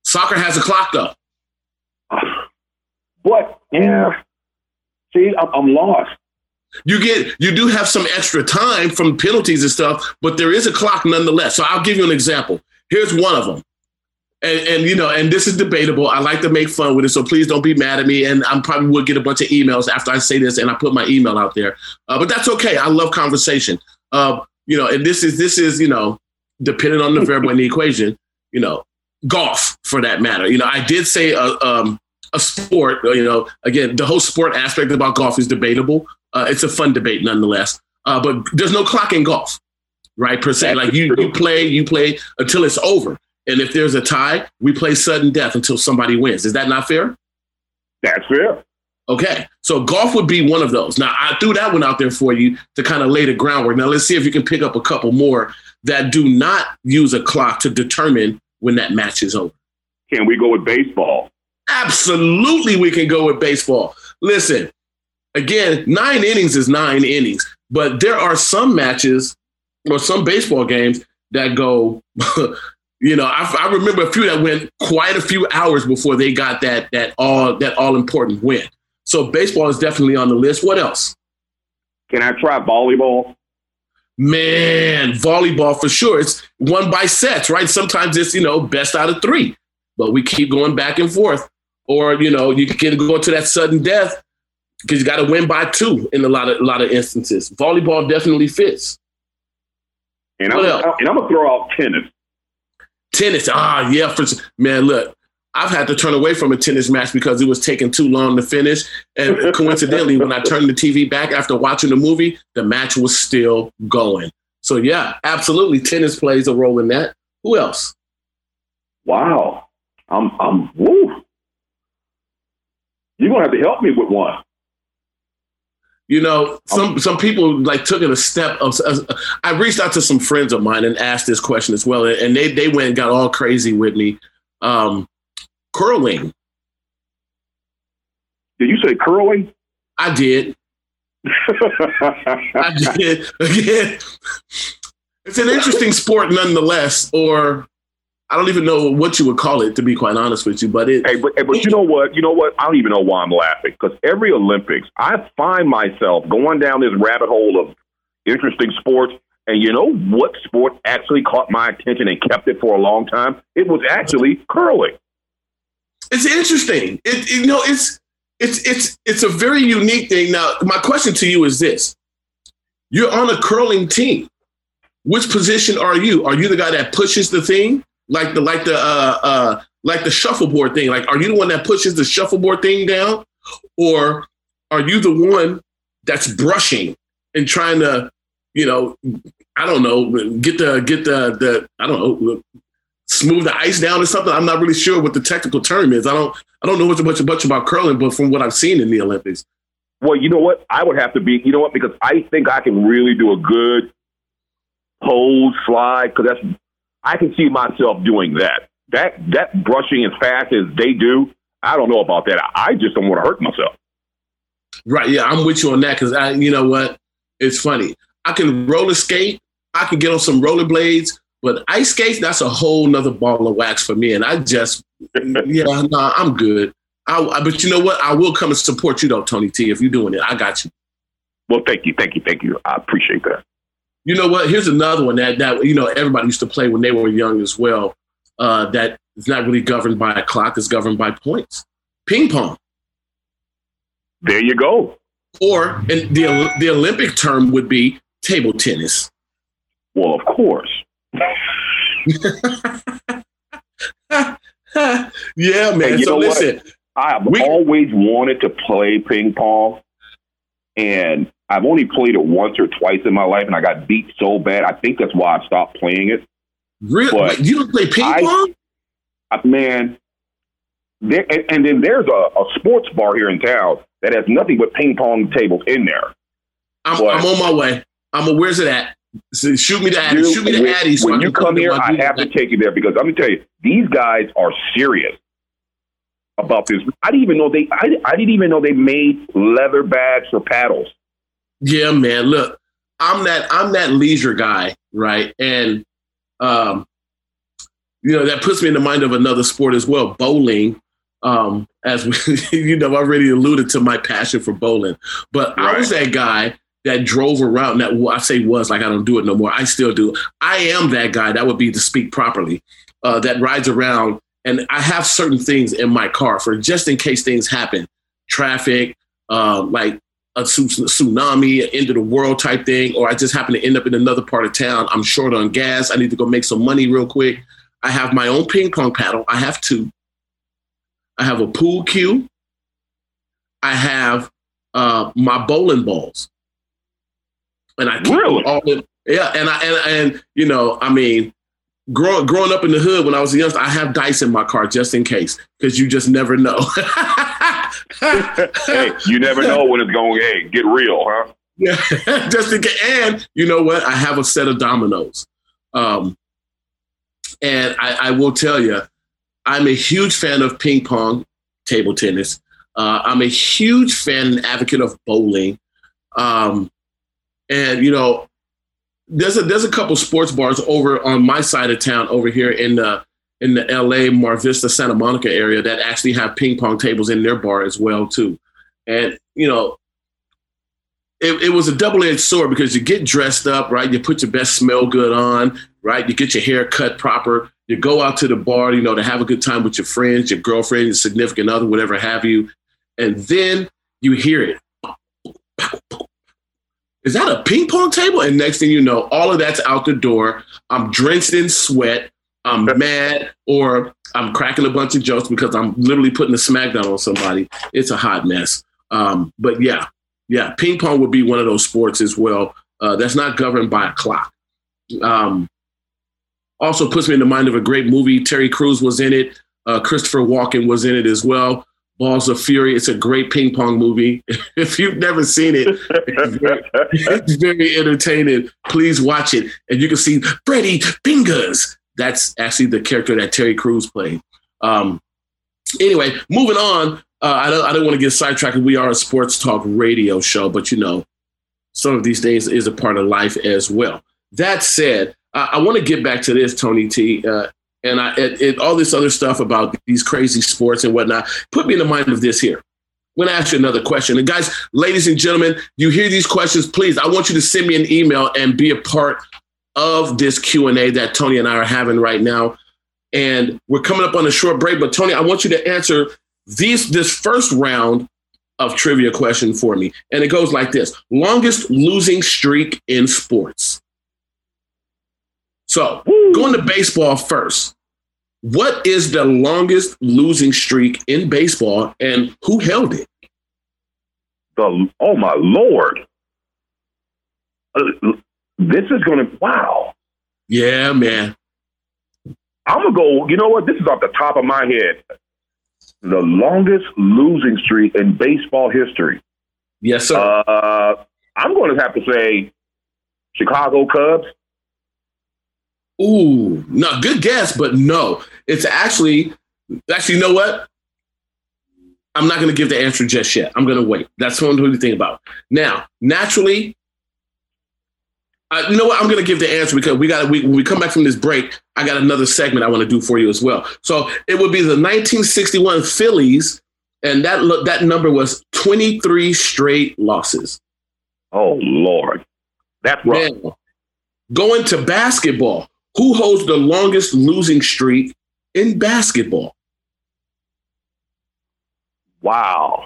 Soccer has a clock though. [SIGHS] But yeah, see, I'm, I'm lost. You get you do have some extra time from penalties and stuff, but there is a clock nonetheless. So I'll give you an example. Here's one of them. And, and you know, and this is debatable. I like to make fun with it, so please don't be mad at me. And I'm probably will get a bunch of emails after I say this, and I put my email out there. Uh, but that's okay. I love conversation. Uh, you know, and this is this is you know, depending on the variable in the equation, you know, golf for that matter. You know, I did say a um, a sport. You know, again, the whole sport aspect about golf is debatable. Uh, it's a fun debate nonetheless. Uh, but there's no clock in golf, right? Per se, like you you play you play until it's over, and if there's a tie, we play sudden death until somebody wins. Is that not fair? That's fair. Okay, so golf would be one of those. Now I threw that one out there for you to kind of lay the groundwork. Now let's see if you can pick up a couple more that do not use a clock to determine when that match is over. Can we go with baseball? Absolutely, we can go with baseball. Listen, again, nine innings is nine innings, but there are some matches or some baseball games that go. [LAUGHS] you know, I, I, remember a few that went quite a few hours before they got that that all that all important win. So baseball is definitely on the list. What else? Can I try volleyball? Man, volleyball for sure. It's one by sets, right? Sometimes it's, you know, best out of three, but we keep going back and forth. Or, you know, you can go to that sudden death because you got to win by two in a lot of a lot of instances. Volleyball definitely fits. And I'm, and I'm gonna throw out tennis. Tennis, ah, yeah, for man. Look, I've had to turn away from a tennis match because it was taking too long to finish. And [LAUGHS] coincidentally, when I turned the TV back after watching the movie, the match was still going. So yeah, absolutely, tennis plays a role in that. Who else? Wow, I'm I'm woo. You're gonna have to help me with one. You know, some some people like took it a step. Of, I reached out to some friends of mine and asked this question as well, and they they went and got all crazy with me. Um, curling. Did you say curling? I did. [LAUGHS] I did. Again, it's an interesting sport nonetheless, or I don't even know what you would call it, to be quite honest with you. But it. Hey, but, but you know what? You know what? I don't even know why I'm laughing because every Olympics, I find myself going down this rabbit hole of interesting sports. And you know what sport actually caught my attention and kept it for a long time? It was actually curling. It's interesting. It, you know, it's it's it's it's a very unique thing. Now, my question to you is this: You're on a curling team. Which position are you? Are you the guy that pushes the thing, like the like the uh, uh, like the shuffleboard thing? Like, are you the one that pushes the shuffleboard thing down, or are you the one that's brushing and trying to, you know, I don't know, get the get the the I don't know, smooth the ice down or something. I'm not really sure what the technical term is. I don't I don't know much much much about curling, but from what I've seen in the Olympics. Well, you know what? I would have to be. You know what? Because I think I can really do a good pose slide. Because that's I can see myself doing that. That that brushing as fast as they do. I don't know about that. I just don't want to hurt myself. Right. Yeah, I'm with you on that because I, you know what? It's funny. I can roller skate. I can get on some rollerblades, but ice skates, that's a whole nother ball of wax for me. And I just, [LAUGHS] yeah, no, nah, I'm good. I, but you know what? I will come and support you though, Tony T. If you're doing it, I got you. Well, thank you, thank you, thank you. I appreciate that. You know what? Here's another one that that you know everybody used to play when they were young as well. Uh, that is not really governed by a clock; it's governed by points. Ping pong. There you go. Or and the the Olympic term would be table tennis. Well, of course. [LAUGHS] yeah, man. so listen, what? I've we, always wanted to play ping pong, and I've only played it once or twice in my life, and I got beat so bad. I think that's why I stopped playing it. Really? But you don't play ping I- pong? Uh, man. There, and, and then there's a, a sports bar here in town that has nothing but ping pong tables in there. I'm, What? I'm on my way. I'm a, where's it at? So shoot me the Addy. Shoot me the when, Addy. so when I you come in here, I have to take you there because I'm gonna tell you, these guys are serious about this. I didn't even know they. I, I didn't even know they made leather bags for paddles. Yeah, man. Look, I'm that I'm that leisure guy, right? And um, you know that puts me in the mind of another sport as well, bowling. Um, as we, [LAUGHS] you know, I already alluded to my passion for bowling, but I was that guy that drove around. That I say was like I don't do it no more. I still do. I am that guy. That would be to speak properly. Uh, that rides around, and I have certain things in my car for just in case things happen, traffic, uh, like a tsunami, an end of the world type thing, or I just happen to end up in another part of town. I'm short on gas. I need to go make some money real quick. I have my own ping pong paddle. I have two. I have a pool cue. I have uh, my bowling balls, and I keep Really? all in. Yeah, and I and and you know, I mean, growing growing up in the hood when I was a youngster, I have dice in my car just in case because you just never know. [LAUGHS] hey, you never know when it's going. Hey, get real, huh? Yeah, [LAUGHS] just in case. And you know what? I have a set of dominoes. Um, and I, I will tell you, I'm a huge fan of ping pong, table tennis. Uh, I'm a huge fan and advocate of bowling. Um, and you know, there's a there's a couple sports bars over on my side of town over here in the in the LA Mar Vista Santa Monica area that actually have ping pong tables in their bar as well too. And you know, it, it was a double-edged sword because you get dressed up, right? You put your best smell good on, right? You get your hair cut proper. You go out to the bar, you know, to have a good time with your friends, your girlfriend, your significant other, whatever have you. And then you hear it. Is that a ping pong table? And next thing you know, all of that's out the door. I'm drenched in sweat. I'm mad, or I'm cracking a bunch of jokes because I'm literally putting a smackdown on somebody. It's a hot mess. Um, but yeah, yeah, ping pong would be one of those sports as well. Uh, that's not governed by a clock. Um, also puts me in the mind of a great movie. Terry Crews was in it. Uh, Christopher Walken was in it as well. Balls of Fury. It's a great ping pong movie. [LAUGHS] if you've never seen it, it's very, [LAUGHS] it's very entertaining. Please watch it, and you can see Freddy Fingers. That's actually the character that Terry Crews played. Um, anyway, moving on. Uh, I don't. I don't want to get sidetracked. We are a sports talk radio show, but you know, some of these things is a part of life as well. That said, I, I want to get back to this, Tony T, uh, and I it, it, all this other stuff about these crazy sports and whatnot. Put me in the mind of this here. I'm going to ask you another question. And guys, ladies and gentlemen, you hear these questions, please. I want you to send me an email and be a part of this Q and A that Tony and I are having right now. And we're coming up on a short break, but Tony, I want you to answer these this first round of trivia question for me. And it goes like this longest losing streak in sports. So going to baseball first. What is the longest losing streak in baseball and who held it? The oh my lord, Uh, this is gonna wow. Yeah, man. I'm gonna go. You know what? This is off the top of my head. The longest losing streak in baseball history. Yes, sir. Uh, I'm going to have to say Chicago Cubs. Ooh, no, good guess, but no. It's actually, actually, you know what? I'm not going to give the answer just yet. I'm going to wait. That's what I'm going to think about. Now, naturally, uh, you know what? I'm going to give the answer because we got we, when we come back from this break, I got another segment I want to do for you as well. So it would be the 1961 Phillies, and that lo- that number was 23 straight losses. Oh Lord, that's rough. Going to basketball, who holds the longest losing streak in basketball? Wow,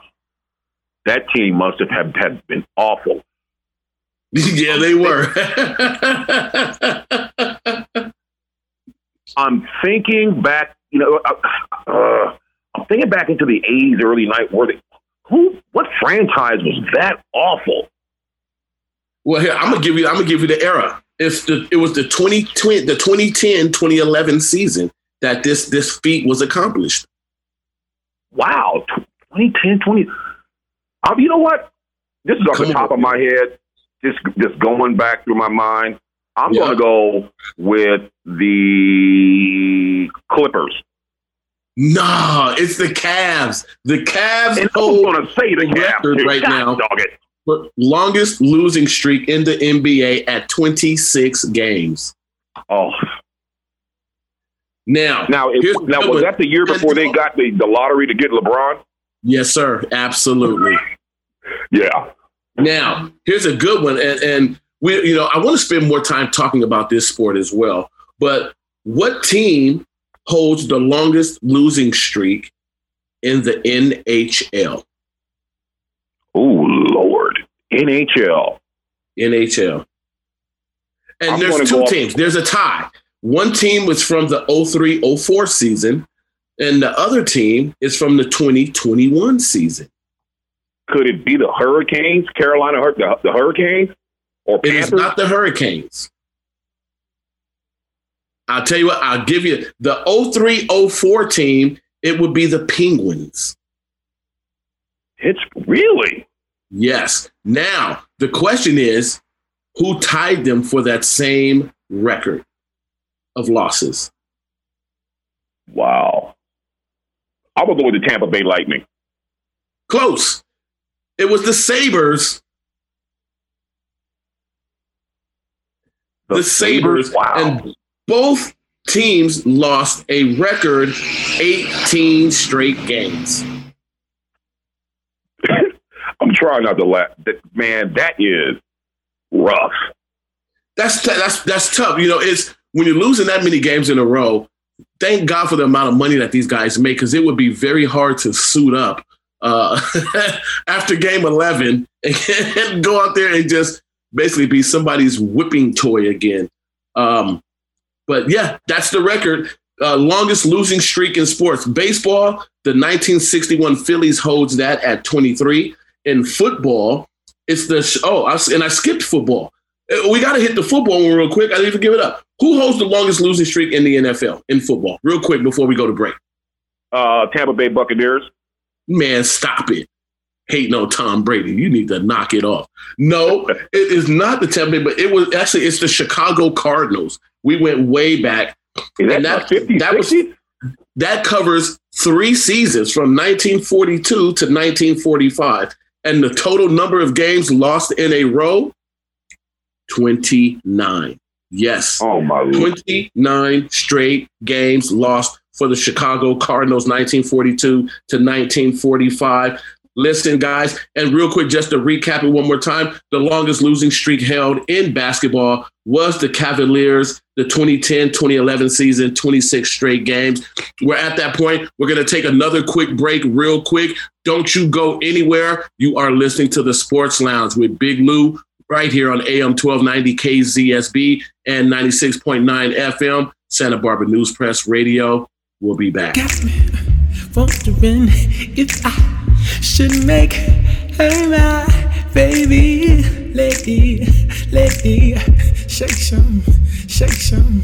that team must have had, had been awful. [LAUGHS] yeah, they were. [LAUGHS] I'm thinking back. You know, uh, uh, I'm thinking back into the '80s, early night. Where they, who? What franchise was that awful? well, here I'm gonna give you. I'm gonna give you the era. It's the it was the 2020 the 2010 2011 season that this this feat was accomplished. Wow, 2010, 20. Uh, you know what? This is off Come the top on. of my head. Just just going back through my mind. I'm Yeah. going to go with the Clippers. Nah, it's the Cavs. The Cavs And hold going to say the Cavs right God now. Dog it. longest losing streak in the NBA at 26 games. Oh, Now, now, here's now was that the year before they got the, the lottery to get LeBron? yes, sir, absolutely. Yeah. Now, here's a good one, and, and we, you know, I want to spend more time talking about this sport as well. But what team holds the longest losing streak in the NHL? Oh Lord, NHL. NHL. And I'm there's two off- teams. There's a tie. One team was from the 03-04 season, and the other team is from the 2021 season. Could it be the Hurricanes, Carolina, the, the Hurricanes, or It is Panthers? not the Hurricanes. I'll tell you what, I'll give you the 03-04 team, it would be the Penguins. it's really Yes. Now, the question is who tied them for that same record of losses? wow. I would go with the Tampa Bay Lightning. Close. It was the Sabres. The, Sabres. Wow. And both teams lost a record 18 straight games. [LAUGHS] I'm trying not to laugh. Man, that is rough. That's t- that's that's tough. You know, it's when you're losing that many games in a row. Thank God for the amount of money that these guys make, because it would be very hard to suit up uh, [LAUGHS] after game 11 [LAUGHS] and go out there and just basically be somebody's whipping toy again. Um, but yeah, that's the record. Uh, longest losing streak in sports. Baseball, the 1961 Phillies holds that at 23. In football, it's the oh, I, and I skipped football. Uh, We got to hit the football one real quick. I didn't even give it up. Who holds the longest losing streak in the NFL in football? Real quick before we go to break. Uh, Tampa Bay Buccaneers. Man, stop it. Hating on Tom Brady. You need to knock it off. No, [LAUGHS] it is not the Tampa Bay, but it was actually it's the Chicago Cardinals. We went way back. Is that, And that- not 50, that was- That covers three seasons from 1942 to 1945. And the total number of games lost in a row 29. Yes. Oh my lord. 29 straight games lost for the Chicago Cardinals 1942 to 1945. Listen, guys, and real quick, just to recap it one more time, the longest losing streak held in basketball was the Cavaliers, the 2010 2011 season, 26 straight games. We're at that point. We're going to take another quick break, real quick. Don't you go anywhere. You are listening to the Sports Lounge with Big Lou right here on AM 1290 KZSB and 96.9 FM, Santa Barbara News Press Radio. We'll be back. got me wondering if I should make her my baby lady, lady. Shake some, shake some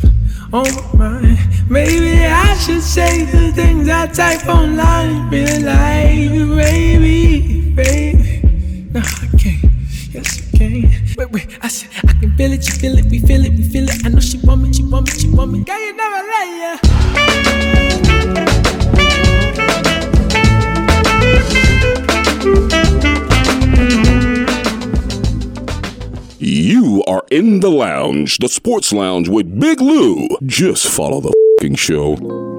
on my. Maybe I should say the things I type online, real life, baby, baby. No, I can't. Yes, I can. Wait, wait, I said I can feel it, you feel it, we feel it, we feel it. I know she want me, she want me, she want me. Girl, you never let ya. You are in the lounge, the sports lounge with Big Lou. Just follow the show.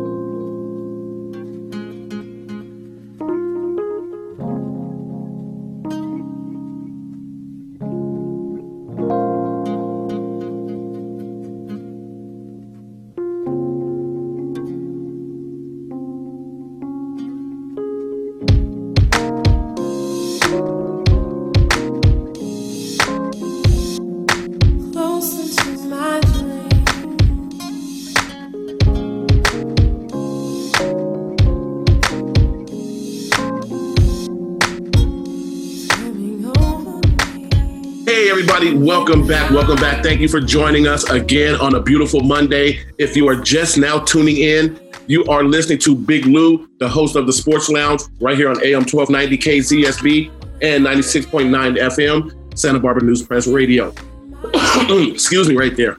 Everybody, welcome back. Welcome back. Thank you for joining us again on a beautiful Monday. If you are just now tuning in, you are listening to Big Lou, the host of the Sports Lounge, right here on AM 1290 KZSB and 96.9 FM, Santa Barbara News Press Radio. [CLEARS THROAT] Excuse me, right there.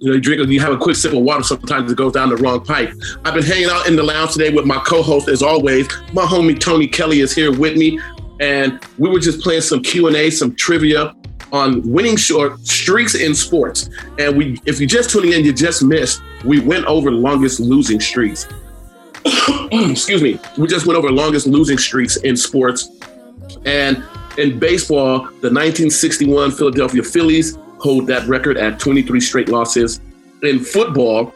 You know, you drink, you have a quick sip of water. Sometimes it goes down the wrong pipe. I've been hanging out in the lounge today with my co-host, as always. My homie Tony Kelly is here with me, and we were just playing some Q and A, some trivia on winning short streaks in sports. And we, if you're just tuning in, you just missed. We went over longest losing streaks. [COUGHS] Excuse me. We just went over longest losing streaks in sports, and in baseball, the 1961 Philadelphia Phillies hold that record at 23 straight losses. In football,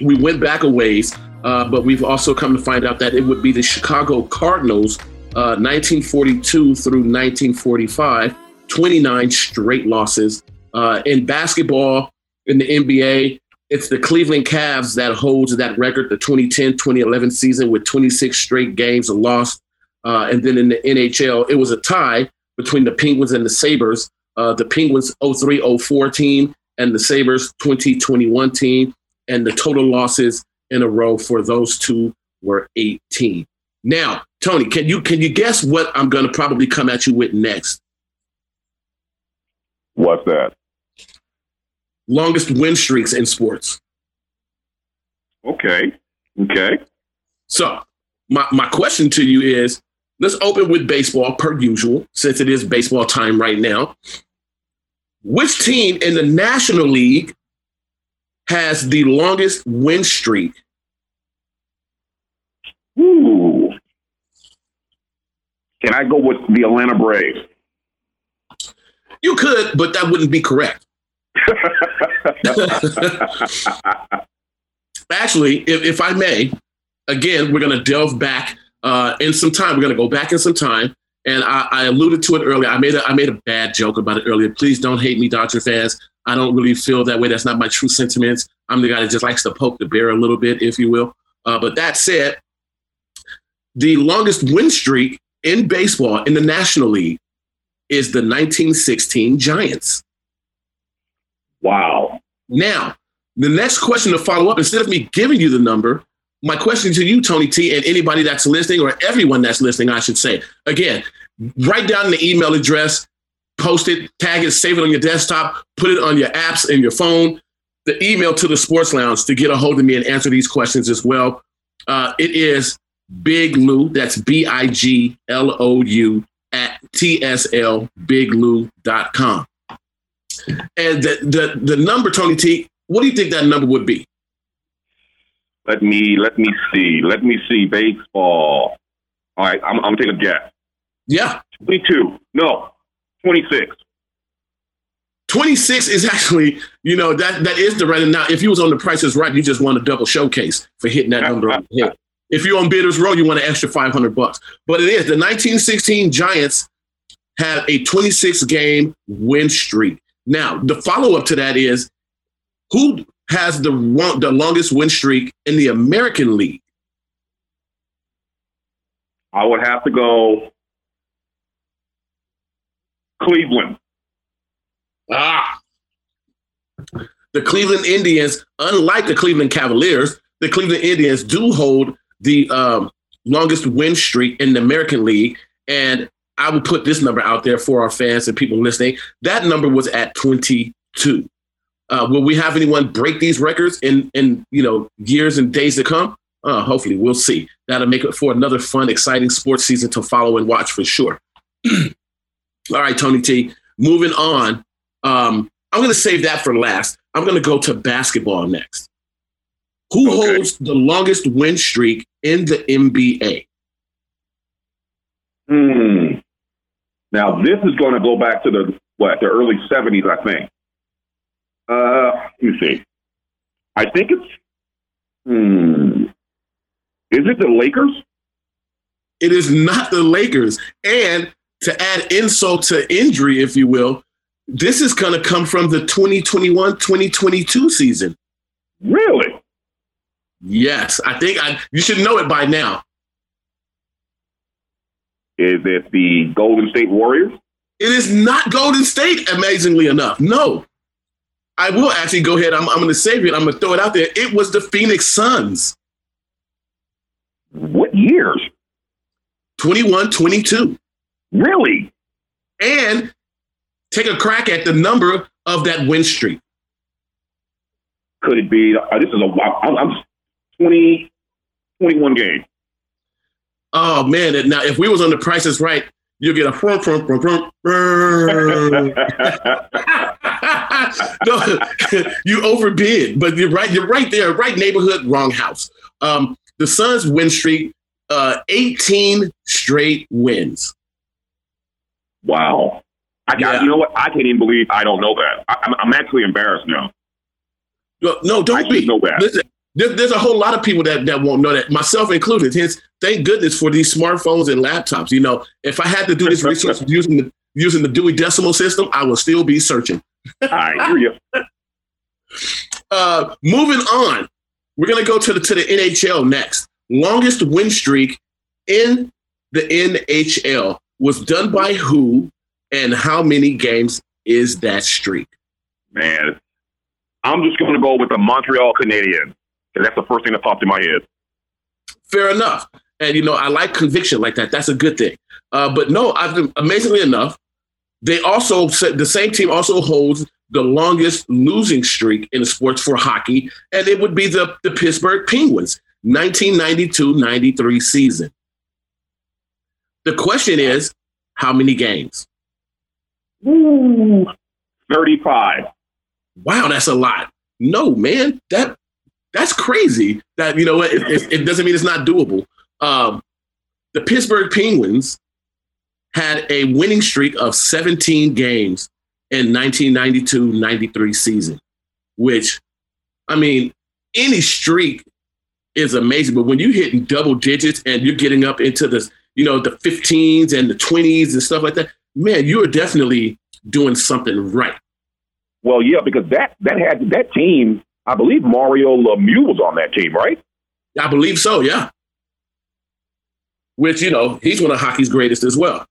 we went back a ways, uh, but we've also come to find out that it would be the Chicago Cardinals, uh, 1942 through 1945, 29 straight losses. Uh, in basketball, in the NBA, it's the Cleveland Cavs that holds that record, the 2010 2011 season with 26 straight games of loss. Uh, and then in the NHL, it was a tie between the Penguins and the Sabres uh, the Penguins 03 04 team and the Sabres 2021 team. And the total losses in a row for those two were 18. Now, Tony, can you can you guess what I'm going to probably come at you with next? What's that? Longest win streaks in sports. Okay. Okay. So, my, my question to you is let's open with baseball per usual, since it is baseball time right now. Which team in the National League has the longest win streak? Ooh. Can I go with the Atlanta Braves? You could, but that wouldn't be correct. [LAUGHS] Actually, if, if I may, again, we're going to delve back uh, in some time. We're going to go back in some time and I, I, alluded to it earlier. I made a I made a bad joke about it earlier. Please don't hate me, Dodger fans. I don't really feel that way. That's not my true sentiments. I'm the guy that just likes to poke the bear a little bit, if you will. Uh, but that said, the longest win streak in baseball in the National League is the 1916 Giants. Wow. Now, the next question to follow up, instead of me giving you the number, my question to you, Tony T, and anybody that's listening, or everyone that's listening, I should say, again, write down the email address, post it, tag it, save it on your desktop, put it on your apps and your phone. The email to the Sports Lounge to get a hold of me and answer these questions as well. Uh, it is Big Lou, that's B I G L O U, at tslbiglou.com. And the, the, the number, Tony T, what do you think that number would be? Let me let me see. Let me see. Baseball. All right, I'm, I'm gonna a guess. Yeah. 22. No, 26. 26 is actually, you know, that that is the right. Now, if you was on the Price is Right, you just won a double showcase for hitting that number on the head. If you're on Bidders Row, you want an extra 500 bucks. But it is the 1916 Giants have a 26 game win streak. Now, the follow up to that is who has the the longest win streak in the American League? I would have to go Cleveland. Ah. The Cleveland Indians, unlike the Cleveland Cavaliers, the Cleveland Indians do hold the um, longest win streak in the American League. And I will put this number out there for our fans and people listening. That number was at 22. Uh, will we have anyone break these records in in you know years and days to come? Uh, hopefully, we'll see. That'll make it for another fun, exciting sports season to follow and watch for sure. [CLEARS THROAT] All right, Tony T. Moving on. Um, I'm going to save that for last. I'm going to go to basketball next. Who okay. holds the longest win streak in the NBA? Hmm. Now this is going to go back to the what the early '70s, I think. Uh, let me see. I think it's. Hmm. Is it the Lakers? It is not the Lakers. And to add insult to injury, if you will, this is going to come from the 2021 2022 season. Really? Yes. I think I, you should know it by now. Is it the Golden State Warriors? It is not Golden State, amazingly enough. No. I will actually go ahead. I'm, I'm going to save it. I'm going to throw it out there. It was the Phoenix Suns. What years? 21 22. Really? And take a crack at the number of that win streak. Could it be? Uh, this is a. I'm, I'm 20, 21 game. Oh man! and Now, if we was on the Price is Right, you get a front, front, front, front, front. no, [LAUGHS] you overbid, but you're right. You're right there, right neighborhood, wrong house. Um, the Suns win streak, uh, 18 straight wins. Wow. I, Yeah. I, you know what? I can't even believe I don't know that. I, I'm, I'm actually embarrassed now. No, no don't didn't be. know that. Listen, there, there's a whole lot of people that, that won't know that, myself included. Hence, thank goodness for these smartphones and laptops. You know, if I had to do this research [LAUGHS] using the using the Dewey Decimal System, I would still be searching. I hear you. Uh, moving on, we're gonna go to the to the NHL next. Longest win streak in the NHL was done by who, and how many games is that streak? Man, I'm just going to go with the Montreal Canadiens. And that's the first thing that popped in my head. Fair enough. And you know, I like conviction like that. That's a good thing. Uh, but no, I've amazingly enough, they also said the same team also holds the longest losing streak in sports for hockey, and it would be the, the Pittsburgh Penguins, 1992-93 season. The question is, how many games? Ooh, 35. Wow, that's a lot. No, man, that that's crazy. That you know what? It, it, it doesn't mean it's not doable. Um, the Pittsburgh Penguins had a winning streak of 17 games in 1992-93 season, which, I mean, any streak is amazing. But when you hit double digits and you're getting up into the, you know, the 15s and the 20s and stuff like that, man, you are definitely doing something right. Well, yeah, because that that had that team. I believe Mario Lemieux was on that team, right? I believe so, yeah. Which, you know, he's one of hockey's greatest as well.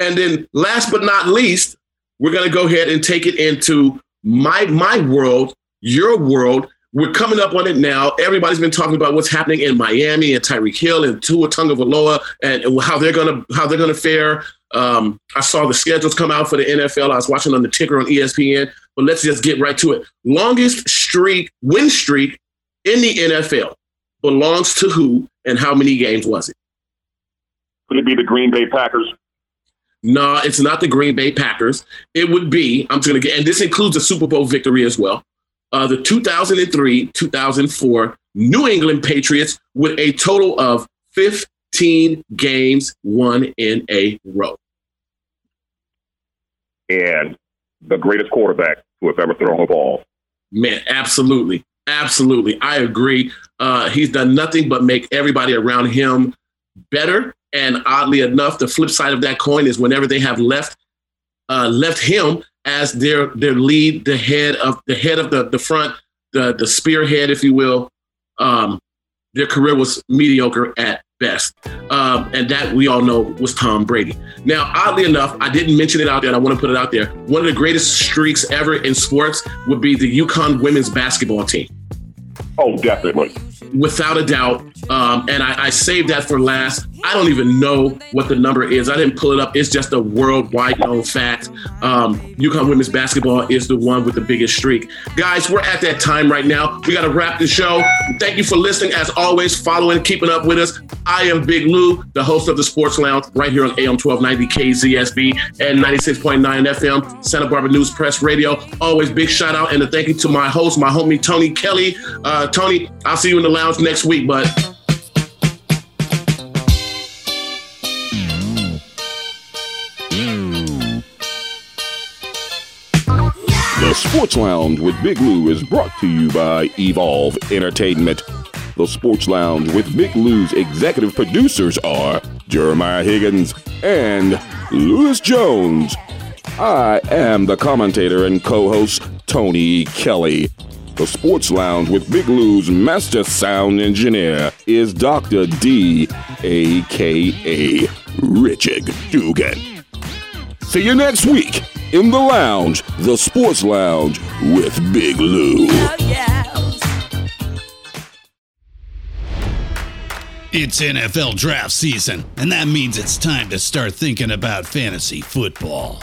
And then last but not least, we're gonna go ahead and take it into my my world, your world. We're coming up on it now. Everybody's been talking about what's happening in Miami and Tyreek Hill and Tua Tagovailoa and, and how they're gonna how they're gonna fare. Um, I saw the schedules come out for the NFL. I was watching on the ticker on ESPN. But let's just get right to it. Longest streak, win streak in the NFL belongs to who and how many games was it? Could it be the Green Bay Packers? No, it's not the Green Bay Packers. It would be, I'm just going to get, and this includes a Super Bowl victory as well. Uh, the 2003 2004 New England Patriots with a total of 15 games won in a row. And the greatest quarterback who has ever thrown a ball. Man, absolutely. Absolutely. I agree. Uh, he's done nothing but make everybody around him better. And oddly enough, the flip side of that coin is whenever they have left uh, left him as their their lead, the head of the head of the, the front, the the spearhead, if you will, um, their career was mediocre at best. Um, and that we all know was Tom Brady. Now, oddly enough, I didn't mention it out there, and I want to put it out there. One of the greatest streaks ever in sports would be the UConn women's basketball team. Oh, definitely. without a doubt. Um, and I, I saved that for last. I don't even know what the number is. I didn't pull it up. It's just a worldwide known fact. Um, UConn women's basketball is the one with the biggest streak. Guys, we're at that time right now. We got to wrap the show. Thank you for listening. As always, following, keeping up with us. I am Big Lou, the host of the Sports Lounge, right here on AM 1290 KZSB and 96.9 FM, Santa Barbara News Press Radio. Always big shout out and a thank you to my host, my homie Tony Kelly. Uh, Tony, I'll see you in the lounge next week, bud. Sports Lounge with Big Lou is brought to you by Evolve Entertainment. The Sports Lounge with Big Lou's executive producers are Jeremiah Higgins and Lewis Jones. I am the commentator and co host, Tony Kelly. The Sports Lounge with Big Lou's master sound engineer is Dr. D, aka Richard Dugan. See you next week in the lounge, the sports lounge with Big Lou. It's NFL draft season, and that means it's time to start thinking about fantasy football.